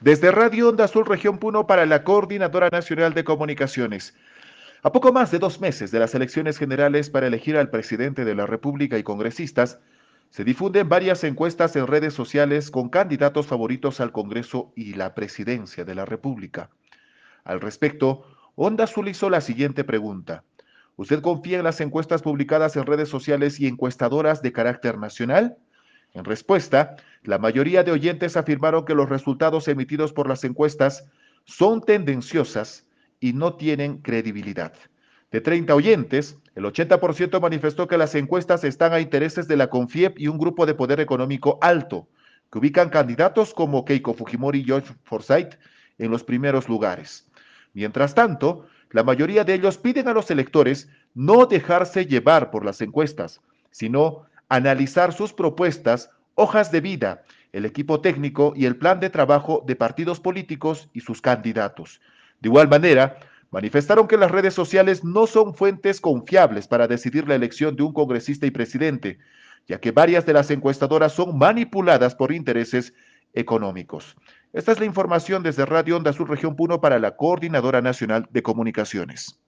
Desde Radio Onda Azul Región Puno para la Coordinadora Nacional de Comunicaciones. A poco más de dos meses de las elecciones generales para elegir al presidente de la República y congresistas, se difunden varias encuestas en redes sociales con candidatos favoritos al Congreso y la presidencia de la República. Al respecto, Onda Azul hizo la siguiente pregunta. ¿Usted confía en las encuestas publicadas en redes sociales y encuestadoras de carácter nacional? En respuesta, la mayoría de oyentes afirmaron que los resultados emitidos por las encuestas son tendenciosas y no tienen credibilidad. De 30 oyentes, el 80% manifestó que las encuestas están a intereses de la CONFIEP y un grupo de poder económico alto, que ubican candidatos como Keiko Fujimori y George Forsyth en los primeros lugares. Mientras tanto, la mayoría de ellos piden a los electores no dejarse llevar por las encuestas, sino analizar sus propuestas, hojas de vida, el equipo técnico y el plan de trabajo de partidos políticos y sus candidatos. De igual manera, manifestaron que las redes sociales no son fuentes confiables para decidir la elección de un congresista y presidente, ya que varias de las encuestadoras son manipuladas por intereses económicos. Esta es la información desde Radio Onda Sur Región Puno para la Coordinadora Nacional de Comunicaciones.